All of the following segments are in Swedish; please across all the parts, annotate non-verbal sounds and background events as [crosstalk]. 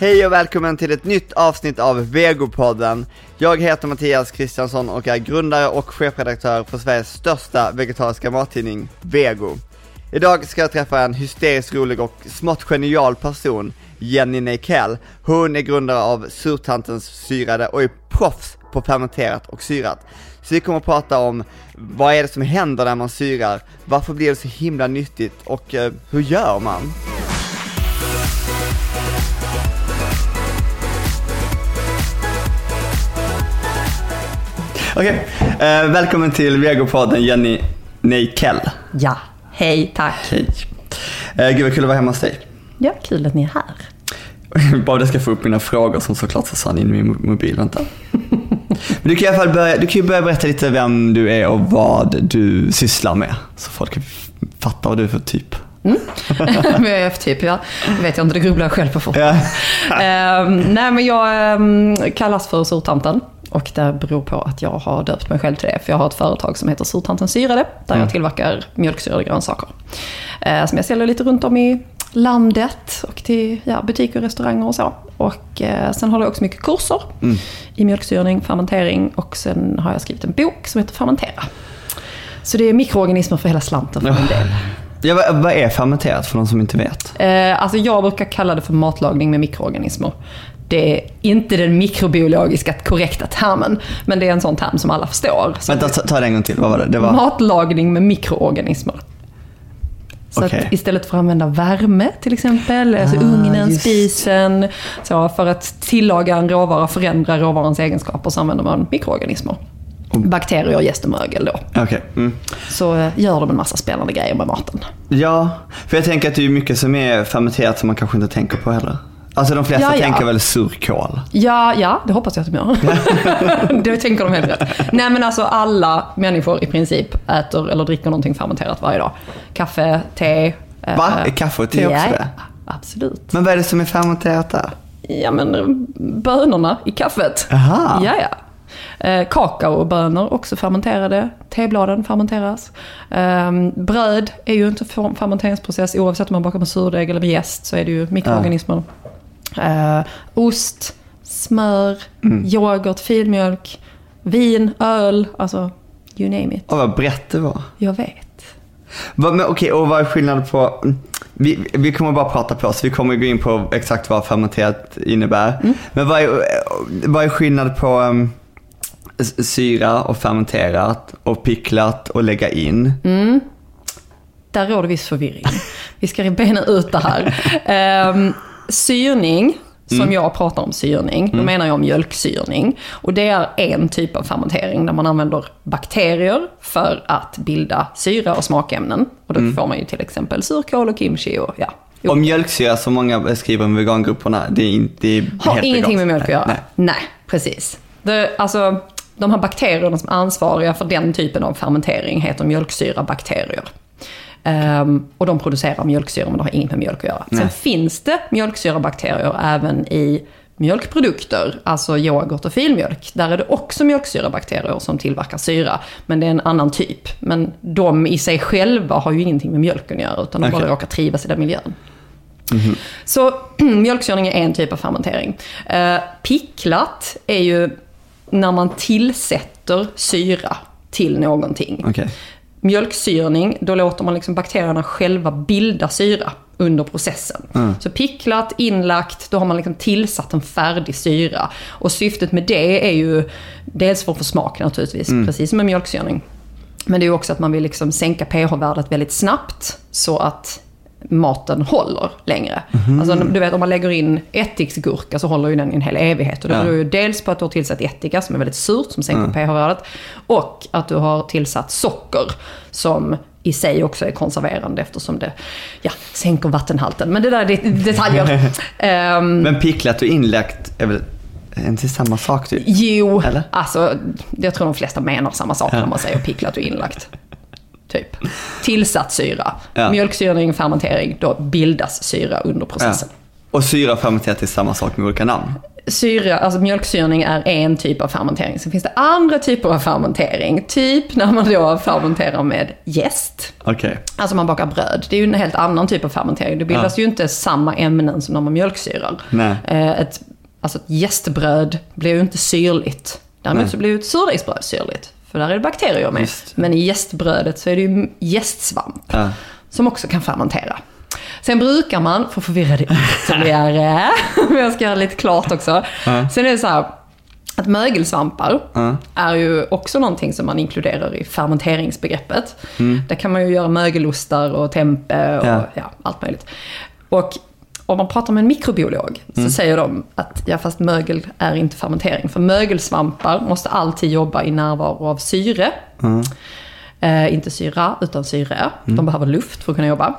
Hej och välkommen till ett nytt avsnitt av Vegopodden. Jag heter Mattias Kristiansson och är grundare och chefredaktör för Sveriges största vegetariska mattidning, Vego. Idag ska jag träffa en hysteriskt rolig och smått genial person, Jenny Neikell. Hon är grundare av Surtantens syrade och är proffs på fermenterat och syrat. Så vi kommer att prata om vad är det som händer när man syrar, varför blir det så himla nyttigt och eh, hur gör man? Okej, eh, välkommen till Vegopodden Jenny Neikell. Ja, hej, tack. Hej. Eh, gud vad kul att vara hemma hos dig. Ja, kul att ni är här. [laughs] Bara jag ska få upp mina frågor som såklart försvann in i min mobil, vänta. Men du kan i alla fall börja, du kan ju börja berätta lite vem du är och vad du sysslar med. Så folk fattar vad du är för typ. Mm. [laughs] Vad jag är för typ, ja. Det vet jag inte, det grubblar jag själv på fort. Ja. Ehm, nej men jag ehm, kallas för Surtanten. Och det beror på att jag har döpt mig själv till det. För jag har ett företag som heter Surtanten Syrade. Där Mm. jag tillverkar mjölksyrade grönsaker. Eh, som jag säljer lite runt om i landet. Och till ja, butiker, restauranger och så. Och eh, sen har jag också mycket kurser. Mm. I mjölksyrning, fermentering. Och sen har jag skrivit en bok som heter Fermentera. Så det är mikroorganismer för hela slanten för min del. Ja, vad, vad är fermenterat för de som inte vet? Eh, alltså jag brukar kalla det för matlagning med mikroorganismer. Det är inte den mikrobiologiska korrekta termen, men det är en sån term som alla förstår. Så Vänta, ta, ta det en gång till. Vad var det? Det var... Matlagning med mikroorganismer. Så Okej. att istället för att använda värme till exempel, alltså Ah, ugnen, just. spisen, så för att tillaga en råvara, förändra råvarans egenskaper, så använder man mikroorganismer. Bakterier, jäst och mögel då. Okej. Mm. Så eh, gör de en massa spännande grejer med maten. Ja, för jag tänker att det är mycket som är fermenterat som man kanske inte tänker på heller. Alltså de flesta Ja, ja. tänker väl surkål? Ja, ja, det hoppas jag att de gör. [laughs] det tänker de helt rätt. Nej men alltså alla människor i princip äter eller dricker någonting fermenterat varje dag. Kaffe, te. eh, Va? Är kaffe och te också ja, det? Absolut. Men vad är det som är fermenterat där? Ja men eh, bönorna i kaffet. Aha. Ja, ja. Eh, kakaobönor också fermenterade. Tebladen fermenteras. Eh, bröd är ju inte en fermenteringsprocess oavsett om man bakar med surdeg eller med jäst så är det ju mikroorganismer. Eh, ost, smör, Mm. yoghurt, filmjölk, vin, öl, alltså you name it. Åh, vad brett det var. Jag vet. Va, men okej, och vad är skillnaden på... Vi, vi kommer bara prata på oss, vi kommer gå in på exakt vad fermenterat innebär. Mm. Men vad är, vad är skillnad på um, syra och fermenterat och picklat och lägga in? Mm. Där råder viss förvirring. Vi ska bena ut det här. Um, [laughs] syrning, som jag pratar om syrning, då menar jag om mjölksyrning. Och det är en typ av fermentering där man använder bakterier för att bilda syra och smakämnen. Och då får man ju till exempel surkål och kimchi och ja. Jo. Och mjölksyra som många skriver om vegangrupperna, det är inte det är Har ingenting med mjölk att göra. Nej. Nej, precis. Det, alltså, de här bakterierna som är ansvariga för den typen av fermentering heter mjölksyrabakterier. Ehm, och de producerar mjölksyra men det har inget med mjölk att göra. Nej. Sen finns det mjölksyrabakterier även i mjölkprodukter, alltså yoghurt och filmjölk. Där är det också mjölksyrabakterier som tillverkar syra, men det är en annan typ. Men de i sig själva har ju ingenting med mjölken att göra, utan de Okej. bara råkar trivas i den miljön. Så [clears throat] mjölksyrning är en typ av fermentering. Eh, picklat är ju när man tillsätter syra till någonting. Okej. Mjölksyrning, då låter man liksom bakterierna själva bilda syra under processen. Så picklat, inlagt, då har man liksom tillsatt en färdig syra. Och syftet med det är ju dels för att få smak naturligtvis, precis som med mjölksyrning. Men det är också att man vill liksom sänka pH-värdet väldigt snabbt så att maten håller längre. Alltså, du vet om man lägger in ättiksgurka så håller ju den i en hel evighet. Och det Ja. beror ju dels på att du har tillsatt ättika som är väldigt surt, som sänker pH-värdet. Och att du har tillsatt socker som i sig också är konserverande eftersom det ja, sänker vattenhalten. Men det där är det- detaljer. [laughs] Ehm, Men picklat och inlagt är väl inte samma sak typ? Jo, Eller? alltså jag tror de flesta menar samma sak när man säger picklat och inlagt. [laughs] Typ. Tillsatt syra. Ja. Mjölksyrning, fermentering, då bildas syra under processen. Och syra och fermenterat är samma sak med olika namn? syra, alltså mjölksyrning är en typ av fermentering. Sen finns det andra typer av fermentering. Typ när man då fermenterar med jäst. Okej. Alltså man bakar bröd. Det är ju en helt annan typ av fermentering. Det bildas ju inte samma ämnen som när man mjölksyrar. Nej. Eh, Ett, alltså ett jästbröd blir ju inte syrligt. Däremot Nej. så blir ju ett surdegsbröd syrligt. För där är det bakterier med. Just. Men i jästbrödet så är det ju jästsvamp. Ja. Som också kan fermentera. Sen brukar man, för att förvirra det ytterligare, [laughs] men jag ska göra lite klart också. Sen är det så här, att mögelsvampar är ju också någonting som man inkluderar i fermenteringsbegreppet. Där kan man ju göra mögelostar och tempe och Ja. ja. allt möjligt. Och om man pratar med en mikrobiolog så säger de att ja, fast mögel är inte fermentering. För mögelsvampar måste alltid jobba i närvaro av syre. Eh, inte syra, utan syre. De behöver luft för att kunna jobba.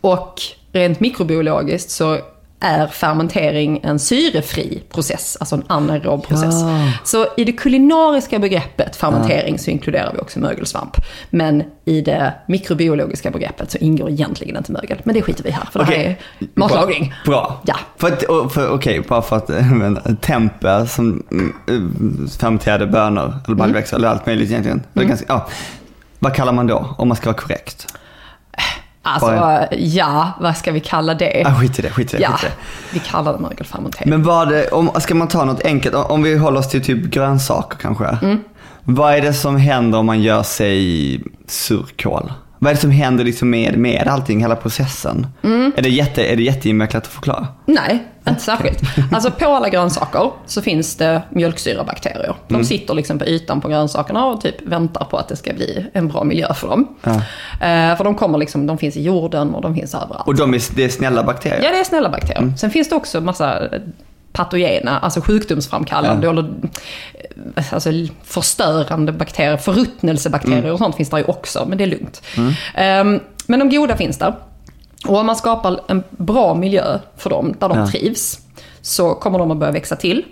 Och rent mikrobiologiskt så är fermentering en syrefri process, alltså en anaerob process. Ja. Så i det kulinariska begreppet fermentering så inkluderar vi också mögelsvamp. Men i det mikrobiologiska begreppet så ingår egentligen inte mögel. Men det skiter vi här, för det här är matlagning. Bra. Bra. Ja. För för, okej, bara för att, men, tempe som mm, fermenterade bönor, Mm. eller baljväxter, eller allt möjligt egentligen. Är ganska, ja. Vad kallar man då, om man ska vara korrekt? Alltså, Bara- ja, vad ska vi kalla det? Ah, skit i det, skit i det, Ja, skit i det. vi kallar det mögelfermentering. Men vad det, om, ska man ta något enkelt, om- vi håller oss till typ grönsaker kanske. Mm. Vad är det som händer om man gör sig surkål? Vad är det som händer liksom med, med allting, hela processen? Mm. Är det, jätte, är det jätteinvecklat att förklara? Nej, inte särskilt. Alltså på alla grönsaker så finns det mjölksyrabakterier. De sitter liksom på ytan på grönsakerna och typ väntar på att det ska bli en bra miljö för dem. Eh, för de kommer liksom, de finns i jorden och de finns överallt. Och de är, det är snälla bakterier? Ja, det är snälla bakterier. Sen finns det också massa patogena, alltså sjukdomsframkallande eller eh, alltså förstörande bakterier, förruttnelsebakterier och sånt finns där ju också, men det är lugnt. Ehm, men de goda finns där. Och om man skapar en bra miljö för dem, där de Ja. trivs, så kommer de att börja växa till,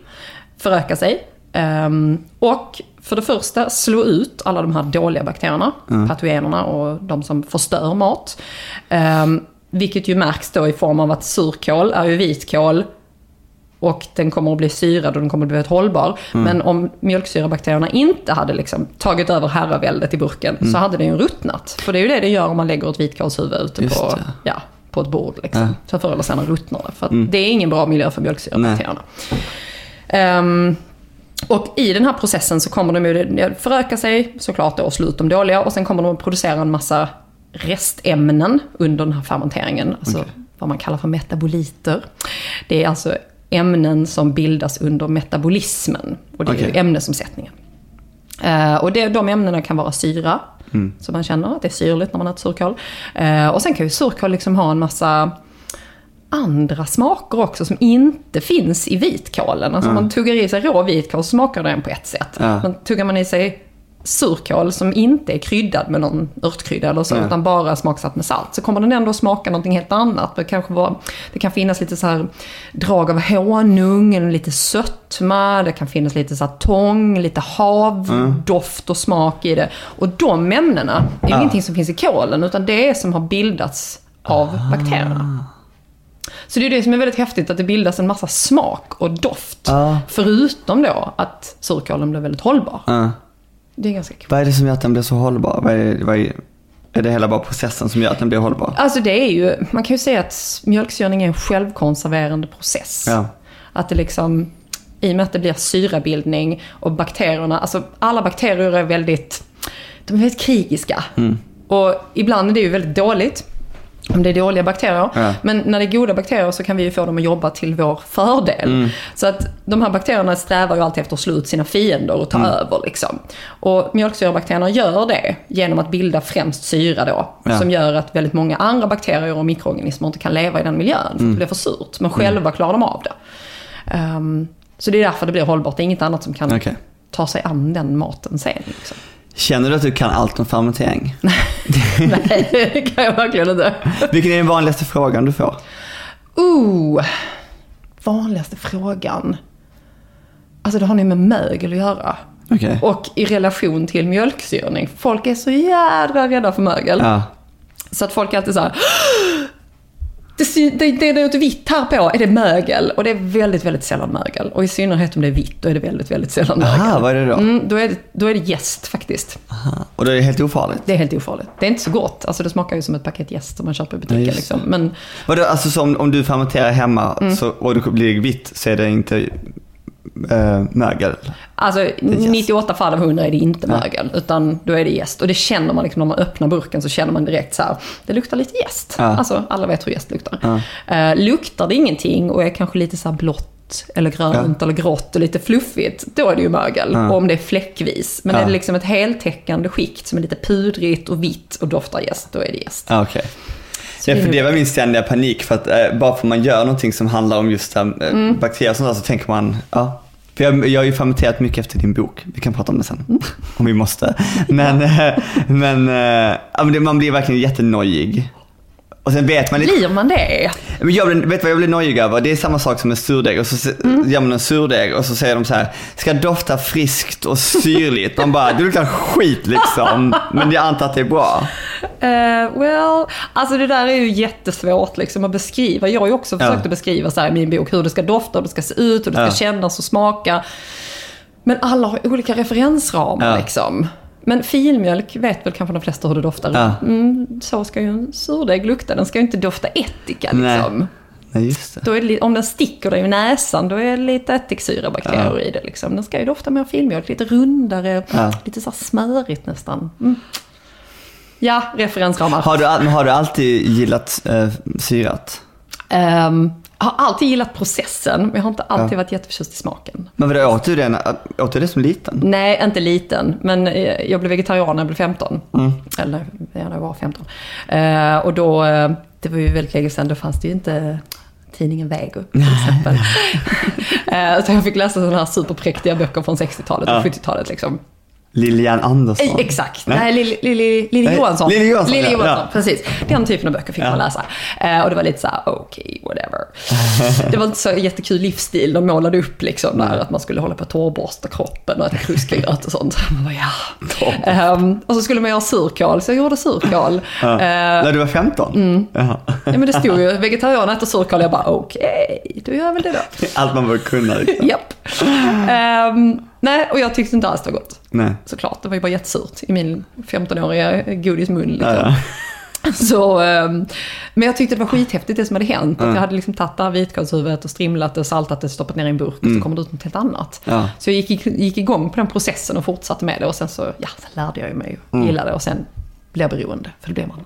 föröka sig. ehm, och för det första slå ut alla de här dåliga bakterierna, patogenerna och de som förstör mat. Ehm, vilket ju märks då i form av att surkål är ju vitkål och den kommer att bli syrad och den kommer att bli väldigt hållbar. Men om mjölksyrabakterierna inte hade liksom tagit över herraväldet i burken så hade den ju ruttnat. För det är ju det det gör om man lägger ett vitkålshuvud ute Just på, det. ja, på ett bord. Liksom. Ja. Så förr eller senare ruttnar det. För att det är ingen bra miljö för mjölksyrabakterierna. Ehm, och i den här processen så kommer de ju föröka sig såklart då och slå ut de dåliga och sen kommer de att producera en massa restämnen under den här fermenteringen. Alltså vad man kallar för metaboliter. Det är alltså ämnen som bildas under metabolismen. Och det är ju ämnesomsättningen. Eh, och det, de ämnena kan vara syra, så man känner att det är syrligt när man äter surkål. Eh, och sen kan ju surkål liksom ha en massa andra smaker också som inte finns i vitkålen. Alltså om man tuggar i sig rå vitkål så smakar den på ett sätt. Ja. Men tuggar man i sig surkål som inte är kryddad med någon örtkrydda eller så, Ja. utan bara smaksatt med salt, så kommer den ändå smaka någonting helt annat. Det, kanske var, det kan finnas lite så här drag av honung, lite sötma, det kan finnas lite så här tång, lite havdoft och smak i det. Och de ämnena är ju Ja. ingenting som finns i kålen, utan det är som har bildats av bakterierna. Så det är det som är väldigt häftigt, att det bildas en massa smak och doft. Ja. Förutom då att surkålen blir väldigt hållbar. Det är ganska kul. Vad är det som gör att den blir så hållbar? Vad är, vad är, är det hela bara processen som gör att den blir hållbar? Alltså det är ju, man kan ju säga att mjölksyrning är en självkonserverande process. Ja. Att det liksom, i och med att det blir syrabildning och bakterierna, alltså alla bakterier är väldigt, de är väldigt krigiska. Och ibland är det ju väldigt dåligt. Om det är dåliga bakterier. Ja. Men när det är goda bakterier så kan vi ju få dem att jobba till vår fördel. Så att de här bakterierna strävar ju alltid efter att slå ut sina fiender och ta över. Liksom. Och mjölksyrabakterierna gör det genom att bilda främst syra då. Ja. Som gör att väldigt många andra bakterier och mikroorganismer inte kan leva i den miljön. För att det blir för surt. Men själva klarar de av det. Ehm, så det är därför det blir hållbart. Det är inget annat som kan Okej. ta sig an den maten sen. Liksom. Känner du att du kan allt om fermentering? [laughs] Nej, det kan jag verkligen inte. Vilken är den vanligaste frågan du får? Ooh, vanligaste frågan. Alltså det har ju med mögel att göra. Okej. Och i relation till mjölksyrning. Folk är så jädra rädda för mögel. Ja. Så att folk är alltid så här. Det, det, det är något vitt här på, är det mögel? Och det är väldigt, väldigt sällan mögel. Och i synnerhet om det är vitt, då är det väldigt, väldigt sällan mögel. Aha, vad är det då? Mm, då, är det, då är det jäst faktiskt. Aha. Och då är det helt ofarligt? Det är helt ofarligt. Det är inte så gott. Alltså det smakar ju som ett paket jäst som man köper i butiken. just liksom. Men Vadå, alltså som om du fermenterar hemma Mm. så, och det blir vitt så är det inte äh, mögel? alltså, jäst. 98 fall av 100 är det inte mögel, utan då är det jäst. Och det känner man liksom när man öppnar burken så känner man direkt så här, det luktar lite jäst. Ja. Alltså alla vet hur jäst luktar. Eh, luktar det ingenting och är kanske lite så här blått eller grönt eller grått och lite fluffigt, då är det ju mögel. Och om det är fläckvis. Men Ja. är det liksom ett heltäckande skikt som är lite pudrigt och vitt och doftar jäst, då är det. Ja, Okej. Så Ja, för det var min ständiga panik för att eh, bara för man gör någonting som handlar om just äh, Mm. bakterier och sånt där så tänker man, ja. För jag, jag har ju fermenterat mycket efter din bok, vi kan prata om det sen. Mm. Om vi måste. Men, eh, men, eh, ja, men det, man blir verkligen jättenojig. Och sen vet man Blir man det? men jag blir, vet vad jag blir nojig över? Det är samma sak som med surdeg. Och så Mm. gör man en surdeg och så säger de så här, ska dofta friskt och syrligt. Man bara, det luktar skit liksom. Men jag antar att det är bra. Uh, well, alltså det där är ju jättesvårt liksom att beskriva. Jag har ju också försökt Ja. att beskriva så här i min bok hur det ska dofta, hur det ska se ut, hur det ska Ja. kännas och smaka. Men alla har olika referensramar Ja. liksom. Men filmjölk vet väl kanske de flesta hur det doftar. Ja. Mm, så ska ju en surdeg lukta. Den ska ju inte dofta ättika Nej. liksom. Nej, just det. Då är det, om den sticker dig i näsan, då är det lite ättiksyrabakterier Ja. i det. Liksom. Den ska ju dofta mer filmjölk, lite rundare, Ja. lite så smörigt nästan. Mm. Ja, referensramar. Har du, har du alltid gillat eh, syrat? Um, har alltid gillat processen, men jag har inte alltid varit jätteförtjust i smaken. Men vadå, åt du den, åt du det som liten? Nej, inte liten, men eh, jag blev vegetarian när jag blev 15. Mm. Eller ja, när jag var 15. Eh, och då, eh, det var ju väldigt länge sedan, då fanns det ju inte tidningen Vego till exempel. [laughs] Eh, så jag fick läsa sådana här superpräktiga böcker från 60-talet och Ja. 70-talet liksom. Lilian Andersson? Eh, Exakt, Nej. nej, Lili, Lili, Lili Johansson. Lili Johansson, ja, Johansson, ja. precis. Den typen av böcker fick Ja. man läsa. Eh, och det var lite så här, okej, whatever. det var inte så jättekul livsstil de målade upp liksom där, att man skulle hålla på att torrborsta kroppen och äta kruskgröt och sånt. Man bara, ja. Ehm, och så skulle man göra surkål, så jag gjorde surkål. Ja. Eh, När du var 15? Mm. Ja, men det stod ju, vegetarian äter surkål, jag bara, okej, då gör jag väl det då. Allt man bör kunna liksom. Japp. Ehm, nej, och jag tyckte inte alls det var gott. Nej. Såklart, det var ju bara jättesurt i min 15-åriga godismun. Liksom. Ja, ja. [laughs] Så, ehm, men jag tyckte det var skithäftigt det som hade hänt. Att jag hade liksom tagit det här vitkålshuvudet och strimlat det, saltat det, stoppat ner i en burk och så kommer det ut något helt annat. Ja. Så jag gick, gick igång på den processen och fortsatte med det och sen så ja, sen lärde jag mig och gillade det och sen blev jag beroende, för det blev man.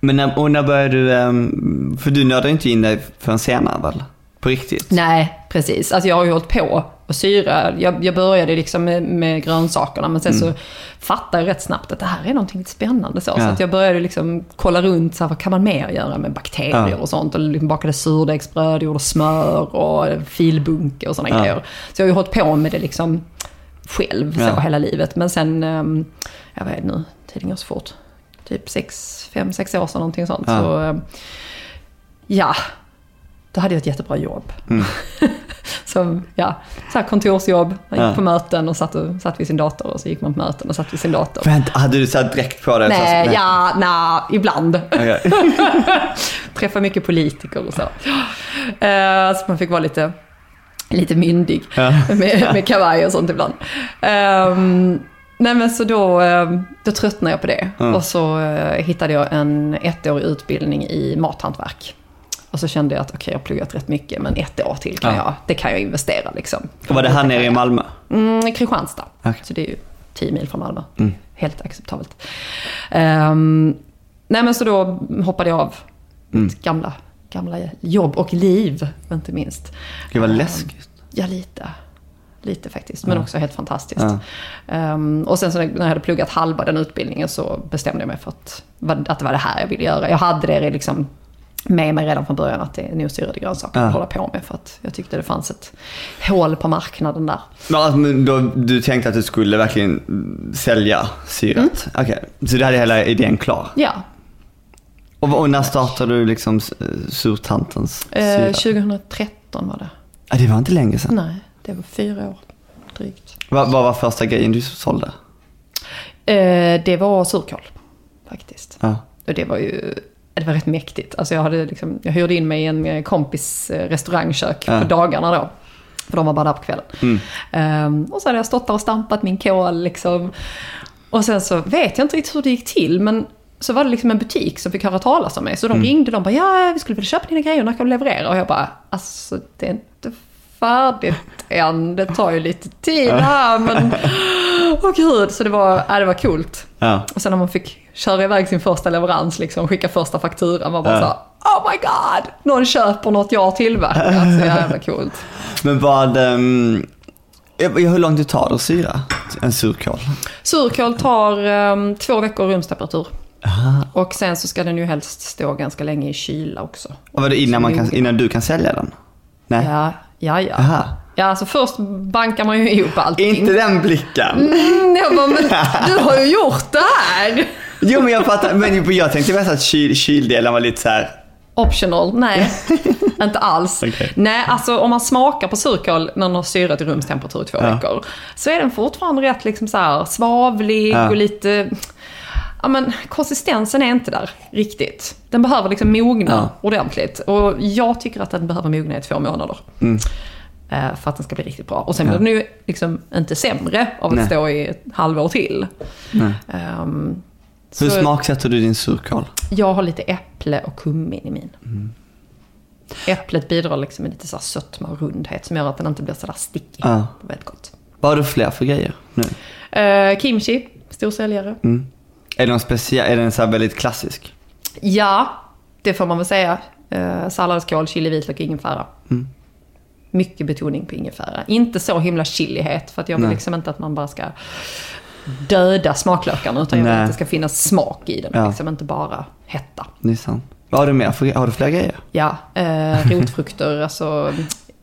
Men när, och när började du, ehm, för du nördade inte in dig förrän senare väl? På riktigt? Nej, precis. Alltså jag har ju hållit på och syra. Jag, jag började liksom med, med grönsakerna men sen så fattade jag rätt snabbt att det här är någonting lite spännande. Så, så Ja. att jag började liksom kolla runt, så här, vad kan man mer göra med bakterier Ja. och sånt. Och liksom bakade surdegsbröd, gjorde smör och filbunke och sådana Ja. grejer. Så jag har ju hållit på med det liksom själv så Ja. hela livet. Men sen, ehm, jag vet nu, tiden går så fort. Typ sex, fem, sex år sedan någonting sånt. Så, ehm, ja, då hade jag ett jättebra jobb. Mm. [laughs] Som, ja, så här kontorsjobb, man gick Ja. på möten och satt, och satt vid sin dator och så gick man på möten och satt vid sin dator. Vänta, hade du så direkt på dig? Nej, så, ja, nej, ibland. Okej. [laughs] Träffa mycket politiker och så. Eh, så man fick vara lite, lite myndig Ja. med, med kavaj och sånt ibland. Ehm, nej men så då, eh, då tröttnade jag på det. Ja. Och så eh, hittade jag en ettårig utbildning i mathantverk. Och så kände jag att okej, jag har pluggat rätt mycket, men ett år till kan Ja. jag, det kan jag investera liksom. Och var det här nere i Malmö? Mm, Kristianstad. Okej. Så det är ju 10 mil från Malmö. Mm. Helt acceptabelt. Ehm, nej men så då hoppade jag av Mm. mitt gamla, gamla jobb och liv, inte minst. Gud vad Ehm, läskigt. Ja, lite. Lite faktiskt, men Ja. också helt fantastiskt. Ja. Ehm, och sen så när jag hade pluggat halva den utbildningen så bestämde jag mig för att, att det var det här jag ville göra. Jag hade det liksom med mig redan från början att det är nog syrade grönsaker Ja. att hålla på med. För att jag tyckte det fanns ett hål på marknaden där. Men alltså, då, du tänkte att du skulle verkligen sälja syrat? Mm. Okej, så du hade hela idén klar? Ja, Och, och när startade du liksom eh, surtantens eh, syra? 2013 var det. Ja, det var inte länge sedan. Nej, det var fyra år drygt. Vad, vad var första grejen du sålde? Eh, det var surkål faktiskt. Ja. Och det var ju, Det var rätt mäktigt. Alltså jag, hade liksom, jag hyrde in mig i en eh, kompis restaurangkök Ja. på dagarna då. För de var bara där på kvällen. Ehm, och så hade jag stått där och stampat min kål liksom. Och sen så vet jag inte riktigt hur det gick till, men så var det liksom en butik som fick höra talas om mig. Så de ringde och bara, ja vi skulle vilja köpa dina grejer, när kan du leverera? Och jag bara, alltså det är inte färdigt än, det tar ju lite tid här men... [laughs] Åh gud, så det var, ja, det var coolt. Ja. Och sen när man fick köra iväg sin första leverans, liksom, skicka första fakturan, man bara Ja. så oh my god, någon köper något jag har tillverkat. Så jävla coolt. [laughs] Men vad, um, hur långt det tar det att syra en surkål? Surkål tar um, två veckor rumstemperatur. Aha. Och sen så ska den ju helst stå ganska länge i kyla också. Och var det innan, man kan, innan du kan sälja den? Nej? Ja, ja, ja. Aha. Ja, alltså först bankar man ju ihop allting. Inte den blicken. Mm, jag bara, men [laughs] du har ju gjort det här! Jo men jag fattar, men jag tänkte mest att kyl, kyldelen var lite så här. Optional, nej. [laughs] inte alls. Okej. Nej, alltså om man smakar på surkål när den har syrat i rumstemperatur i två Ja. veckor. Så är den fortfarande rätt liksom så här svavlig Ja. och lite... Ja men konsistensen är inte där riktigt. Den behöver liksom mogna Ja. ordentligt. Och jag tycker att den behöver mogna i två månader. Eh, För att den ska bli riktigt bra. Och sen Mm. Blir den ju liksom inte sämre av att Nej. stå i ett halvår till. Nej. Hur så- smaksätter du din surkål? jag har lite äpple och kummin i min. Mm. Äpplet bidrar liksom med lite så sötma och rundhet som gör att den inte blir så där stickig. Ja. Det väldigt gott. Vad har du fler för grejer nu? Eh, kimchi, stor säljare. Mm. Är någon speciell, är den så väldigt klassisk? Ja, det får man väl säga. Uh, salladskål, chili, vitlök, ingefära. Mm. Mycket betoning på ingefära. Inte så himla chilihet för att jag vill Nej. liksom inte att man bara ska döda smaklökarna utan jag vill att det ska finnas smak i den. Ja. Liksom inte bara hetta. Det är sant. Vad har du mer har du fler grejer? Ja, eh, rotfrukter, [laughs] alltså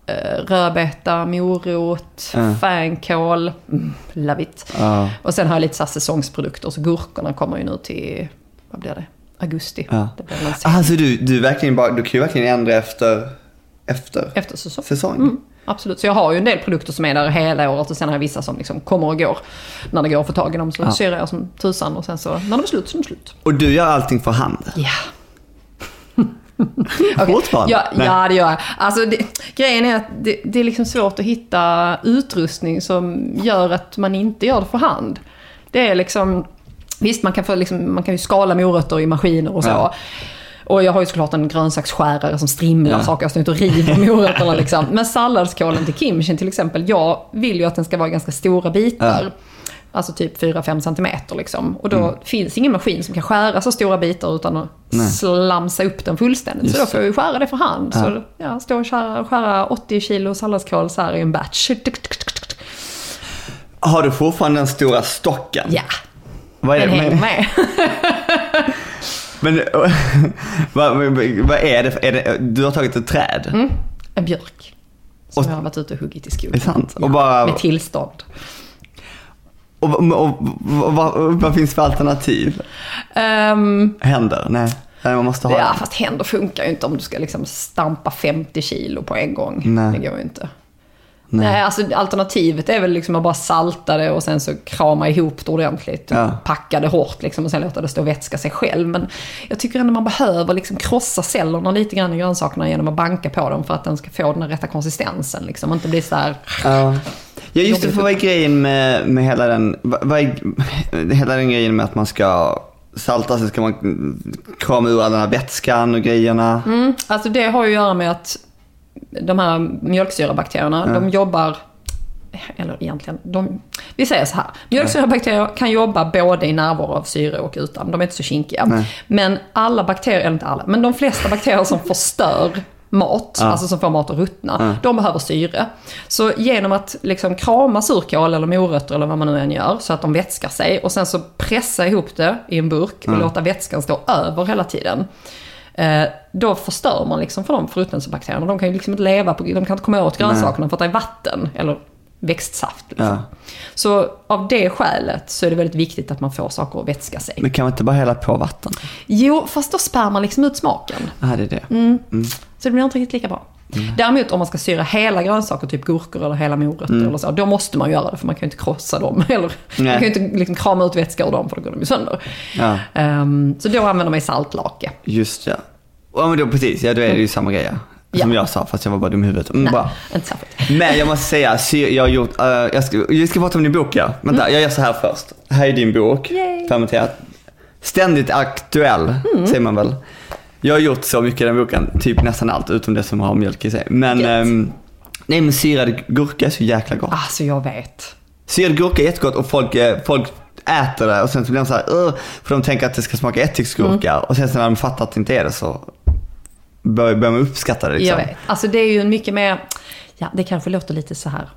eh, rödbeta, morot, Ja. fänkål, mm, love it. Ja. Och sen har jag lite så säsongsprodukter, så gurkorna kommer ju nu till, vad blir det, augusti. Ja. Det blir Alltså du, du, verkligen bara, du kan ju verkligen ändra efter, efter Efter säsong. säsong. Mm, absolut, så jag har ju en del produkter som är där hela året och sen har jag vissa som liksom kommer och går. När det går att få tag i dem så Ja. syr jag som tusan och sen så, när de är slut så är de slut. Och du gör allting för hand? Ja. [laughs] Okej. Fortfarande? Ja, Nej. ja, det gör jag. Alltså, det, grejen är att det, det är liksom svårt att hitta utrustning som gör att man inte gör det för hand. Det är liksom, visst man kan, få liksom, man kan ju skala morötter i maskiner och så. Ja. Och jag har ju såklart en grönsaksskärare som strimlar Ja. saker, jag står inte och river [laughs] morötterna liksom. Men salladskålen till kimchin till exempel, jag vill ju att den ska vara ganska stora bitar. Ja. Alltså typ 4-5 centimeter liksom. Och då finns ingen maskin som kan skära så stora bitar utan att Nej. slamsa upp den fullständigt. så Just då får jag ju skära det för hand. Ja. Så ja, stå och skära, skära 80 kilo salladskål så här i en batch. Har du fortfarande den stora stocken? Ja, Vad är den det? hänger Men, med. [laughs] men, [laughs] vad, vad är det, är det? Du har tagit ett träd? Mm. En björk. Som Och- jag har varit ute och huggit i skogen. Är det sant? Ja, Och bara- Med tillstånd. Och, och, och, vad, vad finns för alternativ? Ehm, Händer? Nej. Nej, man måste ha ja, den. fast händer funkar ju inte om du ska liksom stampa 50 kilo på en gång. Nej. Det går ju inte. Nej. Nej. alltså alternativet är väl liksom att bara salta det och sen så krama ihop det ordentligt. Ja. Packa det hårt liksom och sen låta det stå och vätska sig själv. Men jag tycker ändå man behöver liksom krossa cellerna lite grann i grönsakerna genom att banka på dem för att den ska få den rätta konsistensen. Liksom. Inte bli så här... Ja. Ja just det, för vad är grejen med, med hela den, vad är [laughs] hela den grejen med att man ska salta så ska man krama ur all den här vätskan och grejerna. Mm, alltså det har ju att göra med att de här mjölksyrabakterierna, de jobbar eller egentligen, de, vi säger så här. Mjölksyrabakterier kan jobba både i närvaro av syre och utan. De är inte så kinkiga. Nej. Men alla bakterier, eller inte alla, men de flesta bakterier som förstör mat, Ja. alltså som får mat att ruttna, Ja. de behöver syre. Så genom att liksom krama surkål eller morötter eller vad man nu än gör, så att de vätskar sig och sen så pressa ihop det i en burk och låta vätskan stå över hela tiden. Eh, då förstör man liksom för de förruttnelsebakterierna. De kan ju liksom inte leva på, de kan inte komma åt grönsakerna för att det är vatten eller växtsaft. Liksom. Ja. Så av det skälet så är det väldigt viktigt att man får saker att vätska sig. Men kan man inte bara hälla på vatten? Jo, fast då spär man liksom ut smaken. Ja, det är det. Mm. Så det blir inte riktigt lika bra. Däremot om man ska syra hela grönsaker, typ gurkor eller hela morötter eller så, då måste man göra det för man kan ju inte krossa dem. [laughs] Eller man kan ju inte liksom krama ut vätska ur dem för då går de ju sönder. Ja. Ehm, så då använder man ju saltlake. Just det. Ja men då precis, ja då är det ju samma grej. Ja. Som jag sa fast jag var bara dum i huvudet. Mm, Nej, bra. inte särskilt. Men jag måste säga, jag har gjort, eh, jag, ska, jag ska prata om din bok ja. Vänta, jag gör så här först. Här är din bok, Mm. Yay. fermenterat. Ständigt aktuell, Mm. säger man väl. Jag har gjort så mycket i den boken, typ nästan allt utom det som har mjölk i sig. Men, ehm, nej men syrad gurka är så jäkla gott. Alltså jag vet. Syrad gurka är jättegott och folk, eh, folk äter det och sen så blir de så här, för de tänker att det ska smaka ättiksgurka. Mm. Och sen så när de fattar att det inte är det så börjar, börjar man uppskatta det liksom. Jag vet. Alltså det är ju en mycket mer, ja det kanske låter lite så här,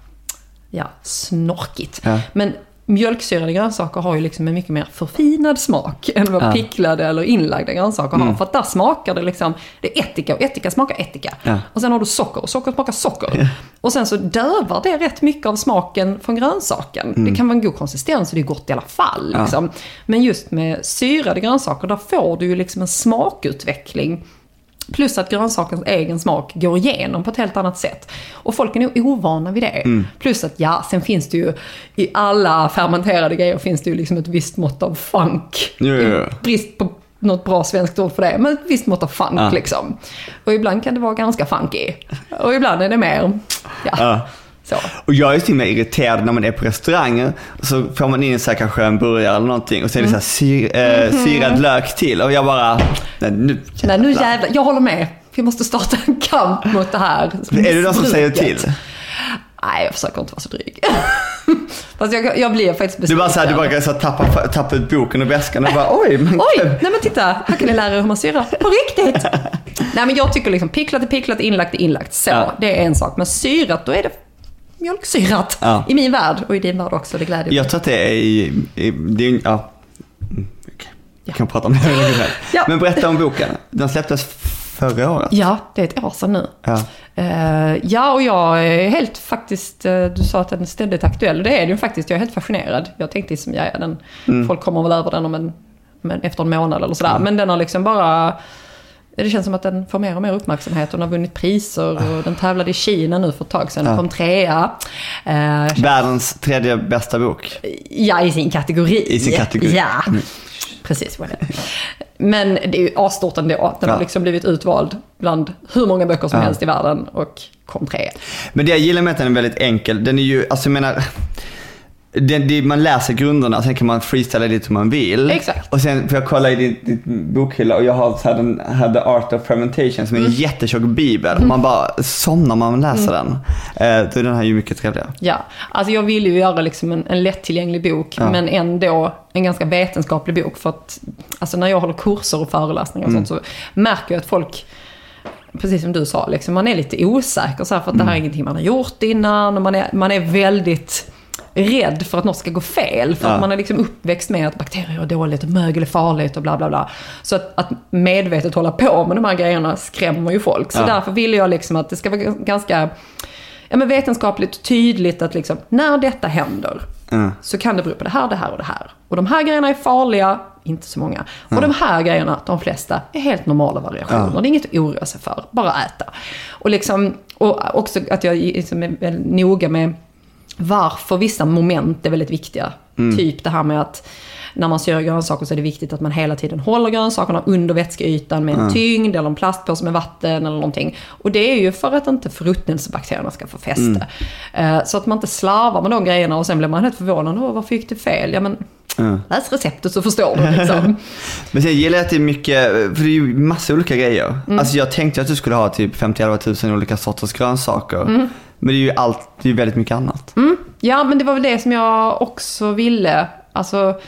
ja snorkigt. Ja. Men mjölksyrade grönsaker har ju liksom en mycket mer förfinad smak än vad Ja. picklade eller inlagda grönsaker har. För att där smakar det liksom, det är ättika och ättika smakar ättika. Ja. Och sen har du socker och socker smakar socker. Och sen så dövar det rätt mycket av smaken från grönsaken. Det kan vara en god konsistens och det är gott i alla fall. Ja. Liksom. Men just med syrade grönsaker, där får du ju liksom en smakutveckling Plus att grönsakens egen smak går igenom på ett helt annat sätt. Och folk är nog ovana vid det. Mm. Plus att ja, sen finns det ju i alla fermenterade grejer finns det ju liksom ett visst mått av funk. Ja, ja, ja. Brist på något bra svenskt ord för det, men ett visst mått av funk liksom. Och ibland kan det vara ganska funky. Och ibland är det mer, Ja. Så. Och jag är och med irriterad när man är på restauranger så får man in så här kanske en burgare eller någonting och så är det så här syr, eh, syrad lök till och jag bara, nej nu Mhm. Nej, nu jävlar. jävlar, jag håller med. Vi måste starta en kamp mot det här Är det någon som säger till? Nej, jag försöker inte vara så dryg. [laughs] Fast jag, jag blir faktiskt Du bara såhär, du besviken. bara så här, tappa, tappa ut boken och väskan och bara oj, men [laughs] Oj, nej men titta, här kan ni lära er hur man syrar på riktigt. [laughs] nej men jag tycker liksom picklat är picklat, inlagt är inlagt. Så, Ja. det är en sak. Men syrat, då är det mjölksyrat. Ja. I min värld och i din värld också, det gläder mig. Jag tror att det är i, i det är, ja. Mm, okej. Vi kan prata om det. [laughs] Ja. Men berätta om boken. Den släpptes förra året. Ja, det är ett år sedan nu. Ja. Eh, ja, och jag är helt faktiskt, eh, du sa att den är ständigt aktuell, det är den faktiskt. Jag är helt fascinerad. Jag tänkte liksom, ja, ja, den, Mm. folk kommer väl över den om en, men efter en månad eller sådär. Men den har liksom bara, det känns som att den får mer och mer uppmärksamhet. Den har vunnit priser och den tävlade i Kina nu för ett tag sedan. Ja. Kom trea. Eh, Världens tredje bästa bok. Ja, i sin kategori. I sin kategori. Ja, precis. vad det är. Men det är ju asstort ändå. Den Ja. har liksom blivit utvald bland hur många böcker som Ja. helst i världen och kom trea. Men det jag gillar med att den är väldigt enkel, den är ju, alltså jag menar, det, det, man läser grunderna, sen kan man freestyla lite hur man vill. Exakt. Och sen, för jag kollar i din, din bokhylla och jag har så här den här The Art of Fermentation som är Mm. en jättetjock bibel. Man bara somnar man läser den. Eh, då är den här ju mycket trevligare. Ja, alltså jag ville ju göra liksom en, en lättillgänglig bok, Ja. men ändå en ganska vetenskaplig bok. För att, alltså när jag håller kurser och föreläsningar och sånt så märker jag att folk, precis som du sa, liksom, man är lite osäker så här, för att det här är ingenting man har gjort innan. Och man, är, man är väldigt rädd för att något ska gå fel. För Ja. att man är liksom uppväxt med att bakterier är dåligt och mögel är farligt och bla bla bla. Så att, att medvetet hålla på med de här grejerna skrämmer ju folk. Så Ja. därför ville jag liksom att det ska vara ganska ja, men vetenskapligt tydligt att liksom, när detta händer Mm. så kan det bero på det här, det här och det här. Och de här grejerna är farliga, inte så många. Och de här grejerna, de flesta, är helt normala variationer. Ja. Det är inget att oroa sig för, bara äta. Och, liksom, och också att jag liksom är väldigt noga med varför vissa moment är väldigt viktiga. Typ det här med att när man syrar grönsaker så är det viktigt att man hela tiden håller grönsakerna under vätskeytan med en tyngd eller en plastpåse med vatten eller någonting. Och det är ju för att inte förruttnelsebakterierna ska få fäste. Eh, Så att man inte slarvar med de grejerna och sen blir man helt förvånad. Åh, varför gick det fel? Ja men, Mm. läs receptet så förstår du liksom. [laughs] Men sen gillar jag att det är mycket, för det är ju massa olika grejer. Mm. Alltså jag tänkte att du skulle ha typ 50-11 000 olika sorters grönsaker. Mm. Men det är ju allt, det är väldigt mycket annat. Ja, men det var väl det som jag också ville. Alltså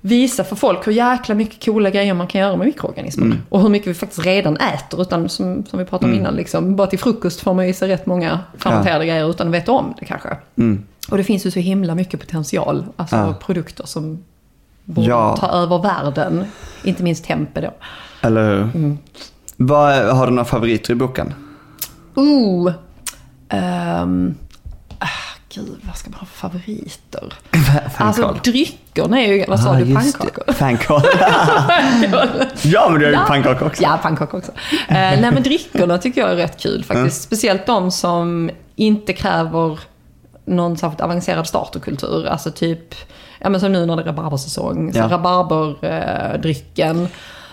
visa för folk hur jäkla mycket coola grejer man kan göra med mikroorganismer. Och hur mycket vi faktiskt redan äter. Utan som, som vi pratade om innan, liksom, bara till frukost får man i sig rätt många fermenterade grejer utan att veta om det kanske. Mm. Och det finns ju så himla mycket potential. Alltså Ja. produkter som borde Ja. ta över världen. Inte minst Tempe då. Eller hur? Mm. Vad, har du några favoriter i boken? Ooh. Ah, gud, vad ska man ha för favoriter? [laughs] Alltså dryckerna är ju, vad sa Ah, du, pannkakor? [laughs] Fankål. [laughs] ja, men du har ju pannkakor också. Ja, pannkakor också. Eh, nej men dryckerna tycker jag är rätt kul faktiskt. Mm. Speciellt de som inte kräver någon särskilt avancerad starterkultur. Alltså typ, ja men som nu när det är rabarbersäsong. Ja. rabarberdrycken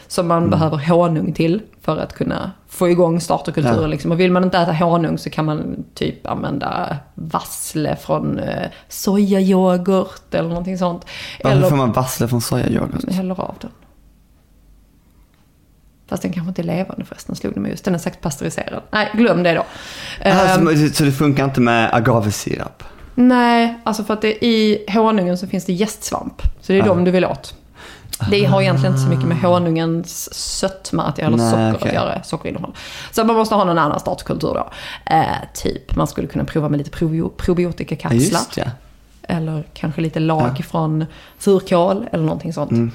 som man Mm. behöver honung till för att kunna få igång starterkulturen. Ja. Liksom. Och vill man inte äta honung så kan man typ använda vassle från eh, sojayoghurt eller någonting sånt. Varför Eller får man vassle från sojayoghurt? häller av den. Fast den kanske inte är levande förresten, slog det mig just. Den är säkert pasteuriserad. Nej, glöm det då. Alltså, så det funkar inte med agavesirap? nej, alltså för att det, i honungen så finns det jästsvamp. Så det är Ja. de du vill åt. Det har egentligen inte så mycket med honungens sötma att göra, eller Nej, socker okej. att göra, sockerinnehåll. Så man måste ha någon annan startkultur då. Eh, typ, man skulle kunna prova med lite probio- Ja, probiotikakapslar. det. Eller kanske lite lag från surkål eller någonting sånt. Mm.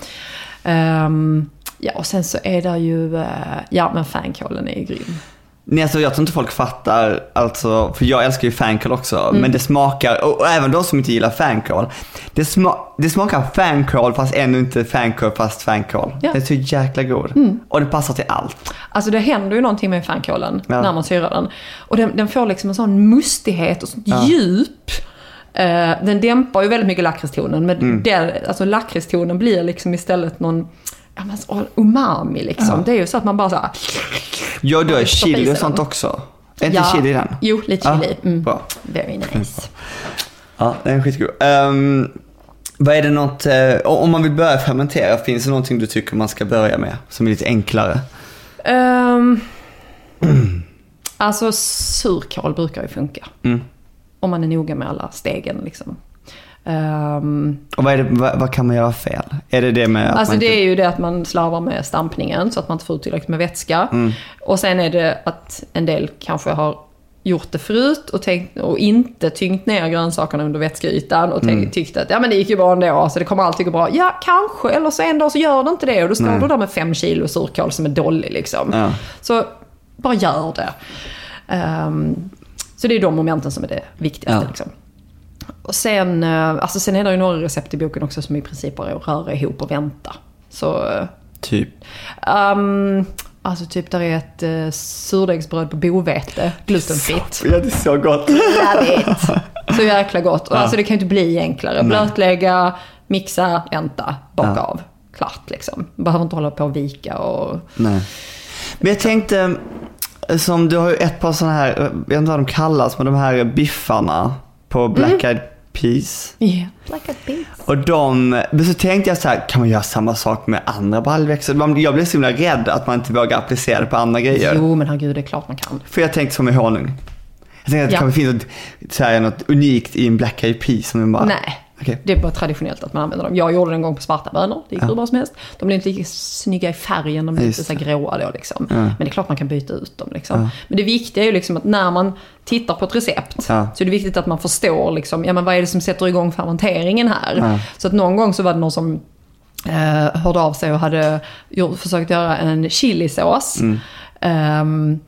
Ehm, ja, och sen så är det ju, eh, ja men fänkålen är ju grym. Nej, alltså jag tror inte folk fattar, alltså, för jag älskar ju fänkål också, Mm. men det smakar, och, och även de som inte gillar fänkål, det, sma, det smakar fänkål fast ännu inte fänkål fast fänkål. Ja. Mm. Det är så jäkla god. Och det passar till allt. Alltså det händer ju någonting med fänkålen Ja. när man syrar den. Och den, den får liksom en sån mustighet och sånt Ja. djup. Eh, den dämpar ju väldigt mycket lakritstonen, men Mm. den, alltså lakritstonen blir liksom istället någon ja, men, så- umami liksom. Ja. Det är ju så att man bara så här, Ja, du chili och sånt också. Är inte Ja. chili i den? Jo, lite Ja, chili. Mm. Bra. Very nice. Ja, den är skitgod. Um, vad är det något, eh, om man vill börja fermentera, finns det någonting du tycker man ska börja med som är lite enklare? Um, alltså surkål brukar ju funka. Mm. Om man är noga med alla stegen liksom. Ehm, Och vad, det, vad, vad kan man göra fel? Är det det med att alltså man det inte... är ju det att man slarvar med stampningen så att man inte får ut tillräckligt med vätska. Mm. Och sen är det att en del kanske har gjort det förut och, tänkt, och inte tyngt ner grönsakerna under vätskeytan och Mm. tyckt att ja, men det gick ju bra ändå, så det kommer alltid gå bra. Ja, kanske, eller så en dag så gör det inte det och då står Nej. du där med fem kilo surkål som är dålig liksom. Ja. Så bara gör det. Ehm, så det är de momenten som är det viktigaste. Ja. Liksom. Och sen, eh, alltså sen är det ju några recept i boken också som i princip bara är att röra ihop och vänta. Så, eh, Typ. um, alltså typ där är ett uh, surdegsbröd på bovete, glutenfritt. Ja, det är så gott. Jag vet. Så jäkla gott. Och Ja. alltså det kan ju inte bli enklare. Blötlägga, mixa, vänta, baka Ja. av. Klart liksom. Behöver inte hålla på och vika och... Nej. Men jag tänkte, som du har ju ett par sådana här, jag vet inte vad de kallas, men de här biffarna på Black Eyed Peas. Yeah. Like a beast. Och de, men så tänkte jag så här, kan man göra samma sak med andra baljväxter? Man- Jag blev så himla rädd att man inte vågar applicera det på andra grejer. Jo men herregud, det är klart man kan. För jag tänkte som med honung. Jag tänkte att det Ja. kanske finns något, så här, något unikt i en Black Eyed Peas som man bara, Nej. Okej. Det är bara traditionellt att man använder dem. Jag gjorde det en gång på svarta bönor. Det gick Ja. hur bra som helst. De blev inte lika snygga i färgen, de blev Just lite så gråa då liksom. Ja. Men det är klart man kan byta ut dem liksom. Ja. Men det viktiga är ju liksom att när man tittar på ett recept Ja. så är det viktigt att man förstår liksom, ja men vad är det som sätter igång fermenteringen här? Ja. Så att någon gång så var det någon som eh, hörde av sig och hade gjort, försökt göra en chilisås. Mm. Ehm,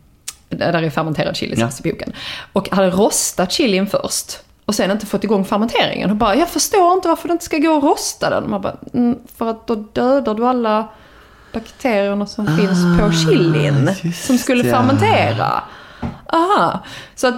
där är fermenterad chilisås i boken. Och hade rostat chilin först. Och sen inte fått igång fermenteringen. Och bara, jag förstår inte varför det inte ska gå att rosta den. Man bara, mm, för att då dödar du alla bakterierna som finns på chilin. Ah, Som skulle det. fermentera. Aha. Så att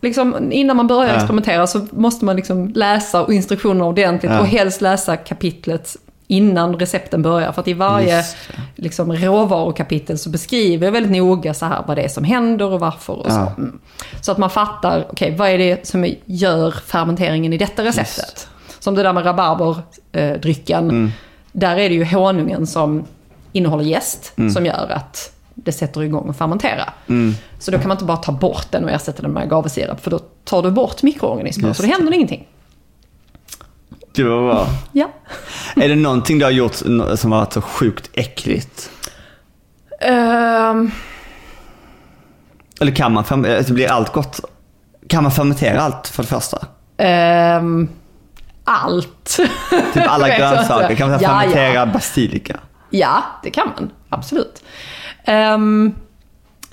liksom, innan man börjar Ja. experimentera så måste man liksom läsa instruktionerna ordentligt. Ja. Och helst läsa kapitlet innan recepten börjar. För att i varje Just liksom, råvarukapitel så beskriver jag väldigt noga så här vad det är som händer och varför. Och så. Ja. Mm. så att man fattar, okej vad är det som gör fermenteringen i detta receptet? Som det där med rabarberdrycken. Mm. Där är det ju honungen som innehåller jäst Mm. som gör att det sätter igång att fermentera. Mm. Så då kan man inte bara ta bort den och ersätta den med agavesirap för då tar du bort mikroorganismer Just så det händer ingenting. Det var bra. Ja. Är det någonting du har gjort som har varit så sjukt äckligt? Ehm, Eller kan man, ferm- alltså blir allt gott? Kan man fermentera allt för det första? ehm, allt. Typ alla [laughs] grönsaker, kan man Ja, fermentera ja. basilika? Ja, det kan man. Absolut. Ehm,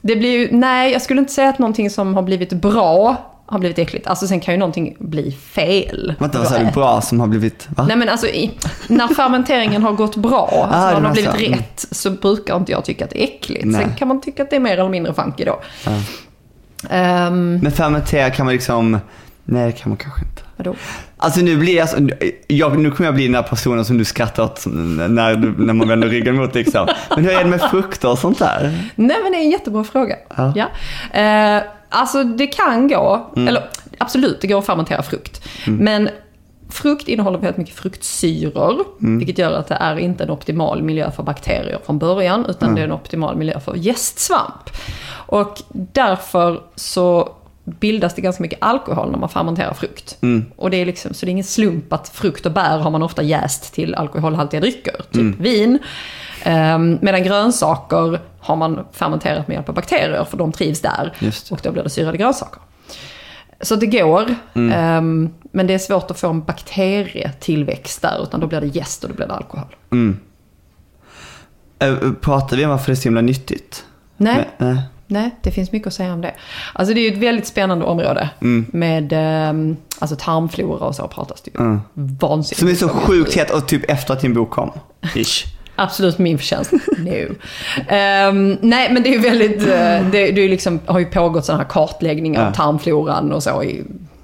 det blir ju, nej, jag skulle inte säga att någonting som har blivit bra har blivit äckligt. Alltså sen kan ju någonting bli fel. Vänta, vad sa du? Bra som har blivit, va? Nej men alltså i, när fermenteringen har gått bra, [laughs] alltså Ah, när det den har blivit så. Mm. rätt, så brukar inte jag tycka att det är äckligt. Nej. Sen kan man tycka att det är mer eller mindre funky då. Ehm, Men fermentera kan man liksom, nej det kan man kanske inte. vadå? Alltså nu blir jag, så- jag, nu kommer jag bli den där personen som du skrattar åt när, när man vänder ryggen mot liksom. Men hur är det med frukter och sånt där? Nej men det är en jättebra fråga. Ja. Ja. Eh, alltså det kan gå, Mm. eller absolut det går att fermentera frukt. Men frukt innehåller väldigt mycket fruktsyror. Mm. Vilket gör att det är inte en optimal miljö för bakterier från början. Utan Mm. det är en optimal miljö för jästsvamp. Och därför så bildas det ganska mycket alkohol när man fermenterar frukt. Mm. Och det är liksom, så det är ingen slump att frukt och bär har man ofta jäst till alkoholhaltiga drycker, typ vin. Um, medan grönsaker har man fermenterat med hjälp av bakterier, för de trivs där. Och då blir det syrade grönsaker. Så det går, ehm, men det är svårt att få en bakterietillväxt där, utan då blir det jäst och då blir det alkohol. Äh, Pratar vi om varför det är så himla nyttigt? Nej, Men, nej. Nej, det finns mycket att säga om det. Alltså det är ju ett väldigt spännande område. Med ehm, alltså tarmflora och så pratas det ju vansinnigt. Som är så sjukt hett och typ efter att din bok kom. Ish. [laughs] Absolut min förtjänst. no. Ehm, nej, men det är ju väldigt, eh, det, det liksom, har ju pågått sådana här kartläggningar Ja. av tarmfloran och så i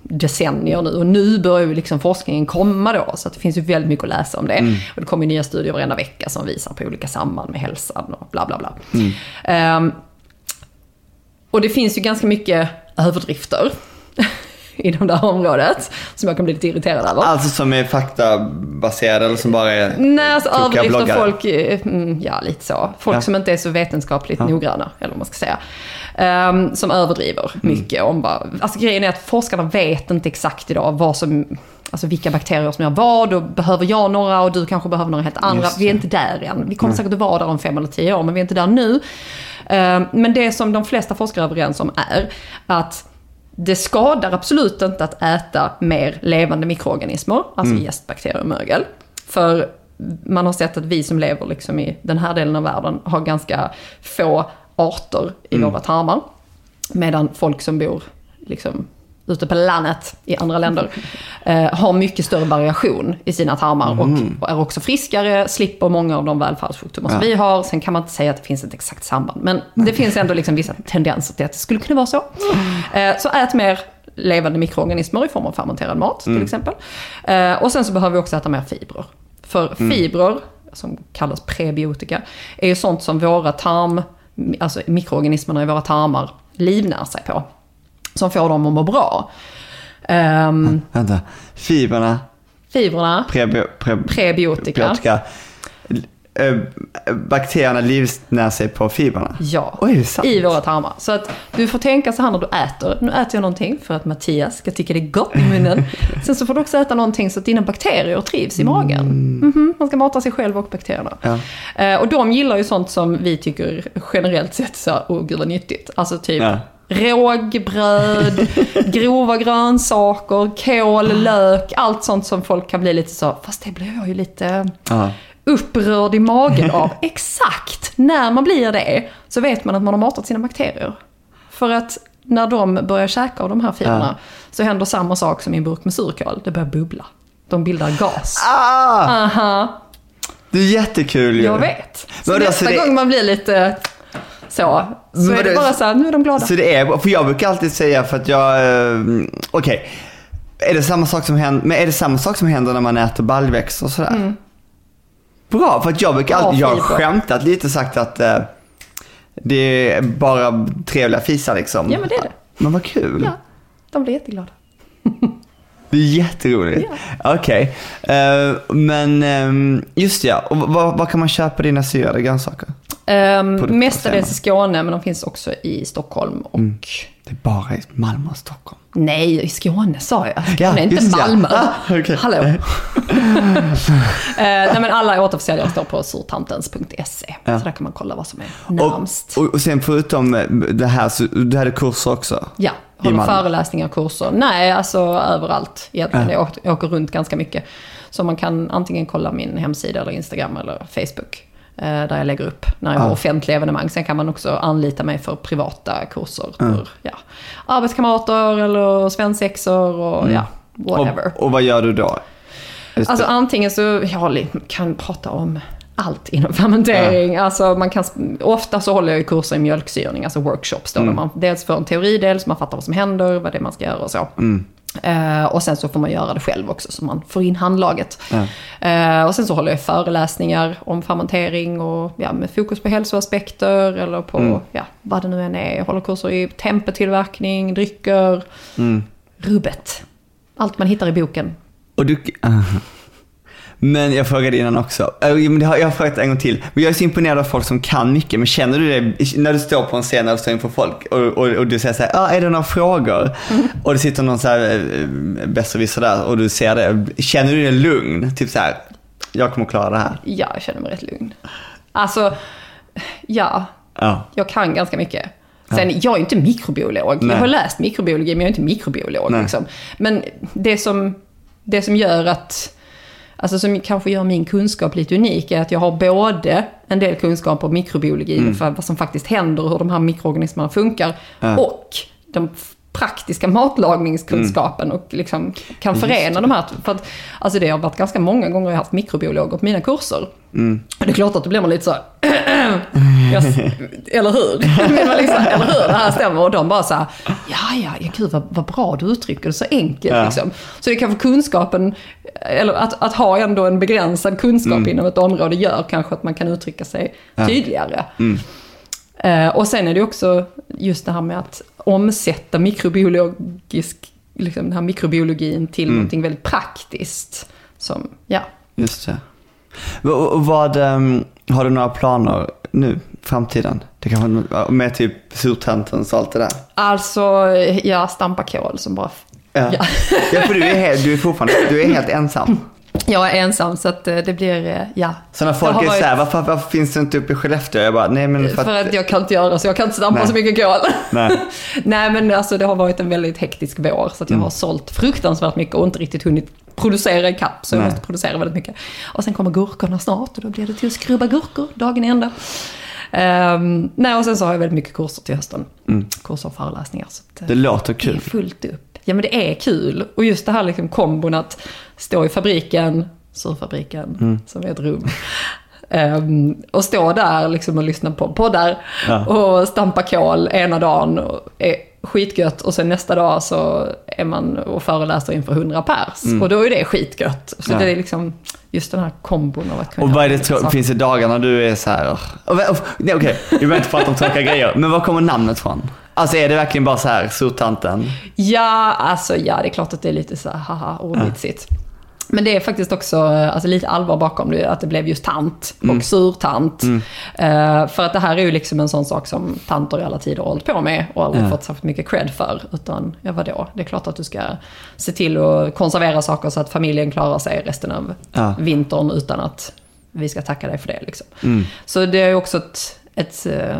decennier nu. Och nu börjar ju liksom forskningen komma då, så det finns ju väldigt mycket att läsa om det. Och det kommer ju nya studier varenda vecka som visar på olika samband med hälsan och bla bla bla. Ehm, och det finns ju ganska mycket överdrifter [laughs] inom det här området, som jag kan bli lite irriterad över. Alltså som är faktabaserade eller som bara är Nej, alltså överdrifter bloggare. folk, eh, mm, ja lite så. Folk Ja. som inte är så vetenskapligt noggranna, eller vad man ska säga. Ehm, som överdriver Mm. mycket om vad, alltså grejen är att forskarna vet inte exakt idag vad som, alltså vilka bakterier som gör vad och behöver jag några och du kanske behöver några helt andra. Vi är inte där än. Vi kommer säkert att vara där om fem eller tio år, men vi är inte där nu. Ehm, men det som de flesta forskare är överens om är att det skadar absolut inte att äta mer levande mikroorganismer, alltså jäst, bakterier och mögel. För man har sett att vi som lever liksom i den här delen av världen har ganska få arter i våra tarmar. Medan folk som bor liksom ute på landet i andra länder [laughs] eh, har mycket större variation i sina tarmar och är också friskare, slipper många av de välfärdssjukdomar som Ja. vi har. Sen kan man inte säga att det finns ett exakt samband, men det finns ändå liksom vissa tendenser till att det skulle kunna vara så. Eh, så ät mer levande mikroorganismer i form av fermenterad mat till exempel. Eh, och sen så behöver vi också äta mer fibrer. För fibrer, som kallas prebiotika, är ju sånt som våra tarm, alltså mikroorganismerna i våra tarmar livnär sig på. Som får dem att må bra. Um, Vänta, fibrerna, fibrerna, prebi, pre, prebiotika. prebiotika. Eh, bakterierna livnär sig på fibrerna. Ja, Oj, det sant? i våra tarmar. Så att du får tänka så här när du äter. Nu äter jag någonting för att Mattias ska tycka det är gott i munnen. [laughs] Sen så får du också äta någonting så att dina bakterier trivs i magen. Mhm, Man ska mata sig själv och bakterierna. Ja. Eh, och de gillar ju sånt som vi tycker generellt sett så, åh gud vad nyttigt. Alltså typ Ja. Rågbröd, [laughs] grova grönsaker, kål, lök, allt sånt som folk kan bli lite så, fast det blir jag ju lite Ja. upprörd i magen av. [laughs] Exakt! När man blir det så vet man att man har matat sina bakterier. För att när de börjar käka av de här fibrerna så händer samma sak som i en burk med surkål. Det börjar bubbla. De bildar gas. Ah! Aha, Det är jättekul ju. jag vet. Så nästa så det- gång man blir lite så, så är det bara så här, nu är de glada. Så det är, för jag brukar alltid säga för att jag, eh, okej. Är det samma sak som händer, men är det samma sak som händer när man äter baljväxter och sådär? Bra, för att jag brukar alltid, jag har skämtat lite sagt att eh, det är bara trevliga fisar liksom. Ja, men det är det. Men vad kul. Ja, de blir jätteglada. [laughs] Det är jätteroligt. Okej. Eh, men ehm, just ja, och vad, kan man köpa dina syrade grönsaker? Um, mestadels i Skåne, men de finns också i Stockholm och... Det är bara i Malmö och Stockholm. Nej, i Skåne sa jag. Ja, Skåne, inte just ja. Malmö. Ah, okej. Hallå. [laughs] Eh, nej, men alla återförsäljare står på surtantens.se. Ja. Så där kan man kolla vad som är Och, närmst. och, och sen förutom eh, det här, så du hade kurser också? Ja, håller Malmö. föreläsningar, kurser. Nej, alltså överallt egentligen. Åker, jag åker runt ganska mycket. Så man kan antingen kolla min hemsida eller Instagram eller Facebook. eh, där jag lägger upp när jag har offentliga evenemang. Sen kan man också anlita mig för privata kurser för ja, arbetskamrater eller svensexor och ja, whatever. Och, och vad gör du då? Alltså antingen så, jag kan prata om allt inom fermentering. Alltså man kan, ofta så håller jag ju kurser i mjölksyrning, alltså workshops då. Där man dels får en teoridel så man fattar vad som händer, vad det är man ska göra och så. Eh, och sen så får man göra det själv också så man får in handlaget. Eh, och sen så håller jag föreläsningar om fermentering och ja, med fokus på hälsoaspekter eller på ja, vad det nu än är. Jag håller kurser i tempetillverkning, drycker, rubbet. Allt man hittar i boken. Och du... Men jag frågade innan också. Äh, Jag har frågat en gång till. Men jag är så imponerad av folk som kan mycket. Men känner du det när du står på en scen och står inför folk och, och, och du säger så här, ah, är det några frågor? Och det sitter någon så här eh, besserwisser där och du ser det. Känner du dig lugn? Typ så här, jag kommer klara det här. Ja, jag känner mig rätt lugn. Alltså, ja, Ja. jag kan ganska mycket. Sen, jag är inte mikrobiolog. Nej. Jag har läst mikrobiologi, men jag är inte mikrobiolog. Liksom. Men det som, det som gör att, alltså som kanske gör min kunskap lite unik, är att jag har både en del kunskap om mikrobiologi, Mm. för vad som faktiskt händer och hur de här mikroorganismerna funkar, Ja. och de praktiska matlagningskunskapen och liksom kan förena de här. För att, alltså det har varit ganska många gånger jag har haft mikrobiologer på mina kurser. Och det är klart att det blir man lite så här, [clears throat] jag, eller hur? [laughs] Liksom, eller hur? Det här stämmer. Och de bara så här, ja, ja, ja gud vad, vad bra du uttrycker det så enkelt. Ja. Liksom. Så det kanske kunskapen, eller att, att ha ändå en begränsad kunskap inom ett område gör kanske att man kan uttrycka sig tydligare. Eh, och sen är det också just det här med att omsätta mikrobiologisk, liksom den här mikrobiologin till någonting väldigt praktiskt. Som, ja, Just det. Vad, ehm, har du några planer nu, framtiden? Det kanske med typ surtantens och allt det där? alltså, ja, stampa kol som bara... Ja. Ja. [laughs] ja, för du är, helt, du är fortfarande du är helt ensam. Jag är ensam så att eh, det blir, eh, ja. Så när folk är såhär, varför, varför finns det inte uppe i Skellefteå? Jag bara, nej men för att... För att jag kan inte göra så, jag kan inte stampa Nej. så mycket kol. Nej. [laughs] Nej men alltså det har varit en väldigt hektisk vår så att Mm. jag har sålt fruktansvärt mycket och inte riktigt hunnit producera ikapp så jag Nej. måste producera väldigt mycket. Och sen kommer gurkorna snart och då blir det till att skrubba gurkor dagen i ända. Ehm, nej och sen så har jag väldigt mycket kurser till hösten. Kurser och föreläsningar. Så att, eh, Mm. Det låter det är kul. fullt upp. Ja men det är kul. Och just det här liksom kombon att stå i fabriken, surfabriken, Mm. som är ett rum. Ehm, och stå där liksom och lyssna på poddar Ja. och stampa kol ena dagen. Och är skitgött och sen nästa dag så är man och föreläser inför 100 pers. Och då är det skitgött. Så Mm. Ja. det är liksom just den här kombon av att kunna Och vad är det, saker. finns det dagar när du är så här. Och, och, nej okej, vi behöver inte prata om tråkiga grejer. Men var kommer namnet från? Alltså är det verkligen bara så här, surtanten? Ja, alltså ja, det är klart att det är lite så här, haha, ordvitsigt. Men det är faktiskt också alltså, lite allvar bakom det, att det blev just tant och surtant. Eh, för att det här är ju liksom en sån sak som tanter i alla tider har hållit på med och aldrig Ja. fått särskilt mycket cred för. Utan, ja vadå, det är klart att du ska se till att konservera saker så att familjen klarar sig resten av Ja. vintern utan att vi ska tacka dig för det. Liksom. Så det är också ett, ett eh,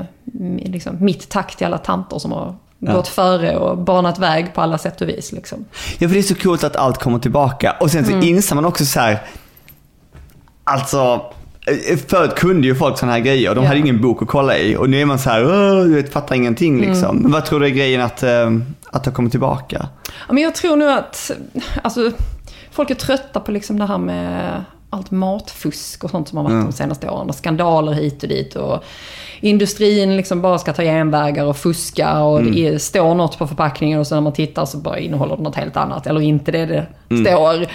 liksom, mitt tack till alla tanter som har Ja. gått före och banat väg på alla sätt och vis. Liksom. Ja för det är så coolt att allt kommer tillbaka. Och sen så Mm. inser man också så här. Alltså, förut kunde ju folk sådana här grejer. De Ja. hade ingen bok att kolla i. Och nu är man så här, "Åh, du vet, fattar ingenting Mm. liksom. Men vad tror du är grejen att, eh, att det kommer tillbaka? Ja, men jag tror nu att alltså, folk är trötta på liksom det här med allt matfusk och sånt som har varit de senaste åren. Och skandaler hit och dit. Och industrin liksom bara ska ta genvägar och fuska. Och det är, står något på förpackningen och så när man tittar så bara innehåller det något helt annat. Eller inte det det står.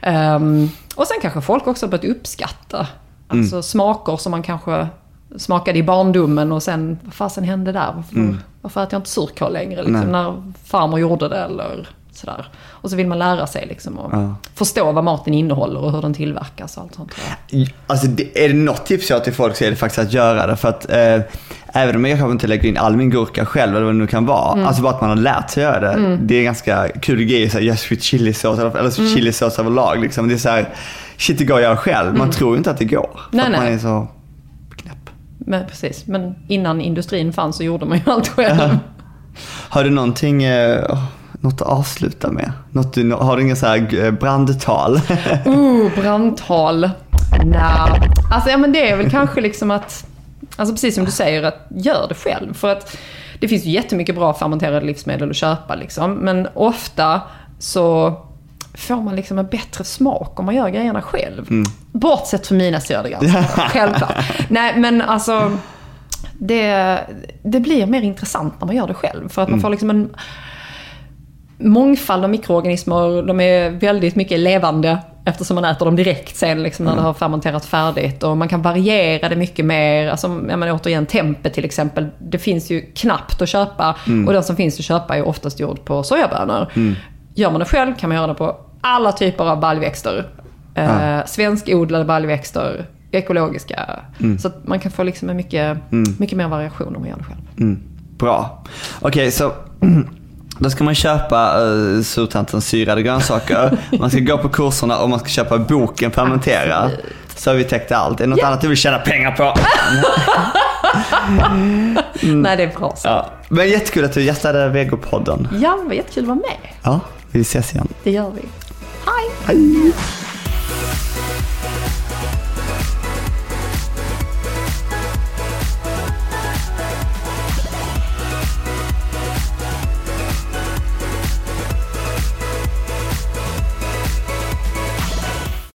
Ehm, och sen kanske folk också har börjat uppskatta alltså, smaker som man kanske smakade i barndomen och sen, vad fasen hände där? Varför, varför äter jag inte surkål längre? Liksom, när farmor gjorde det eller sådär. Och så vill man lära sig liksom och Ja. förstå vad maten innehåller och hur den tillverkas och allt sånt. Alltså det, är det något tips jag har till folk så är det faktiskt att göra det. För att eh, även om jag kanske inte lägger in all min gurka själv eller vad det nu kan vara. Mm. Alltså bara att man har lärt sig göra det. Det är ganska kul grej. Så här, just with chilisås eller, eller Mm. chilisås överlag. Liksom. Det är så här, shit det går att göra själv. Man tror ju inte att det går. För Mm. Nej, att man nej. är så knäpp. Men precis, men innan industrin fanns så gjorde man ju allt själv. Har du någonting, eh, något att avsluta med? Något du, har du inga så här eh, brandtal? Uh, [laughs] brandtal. Nja, Alltså, ja, men det är väl kanske liksom att, alltså precis som du säger, att gör det själv. För att det finns ju jättemycket bra fermenterade livsmedel att köpa liksom. Men ofta så får man liksom en bättre smak om man gör grejerna själv. Mm. Bortsett från mina syrdegrönsaker, [laughs] självklart. Nej, men alltså det, det blir mer intressant när man gör det själv. För att man mm. får liksom en mångfald av mikroorganismer. De är väldigt mycket levande eftersom man äter dem direkt sen liksom, när mm. det har fermenterat färdigt. Och man kan variera det mycket mer. Alltså, jag menar, återigen, tempe till exempel. Det finns ju knappt att köpa. Mm. Och den som finns att köpa är oftast gjord på sojabönor. Mm. Gör man det själv kan man göra det på alla typer av baljväxter. Eh, svenskodlade baljväxter, ekologiska. Mm. Så man kan få liksom mycket, mm. mycket mer variation om man gör det själv. Mm. Bra. Okej, okay, så [clears throat] då ska man köpa uh, surtantens syrade grönsaker, [laughs] man ska gå på kurserna och man ska köpa boken Fermentera. Så har vi täckt allt. Är det något yeah. annat du vill tjäna pengar på? [laughs] mm. Nej, det är bra så. Ja. Men jättekul att du gästade Vegopodden. Ja, det var jättekul att vara med. Ja, vi ses igen. Det gör vi. Hej! Hej!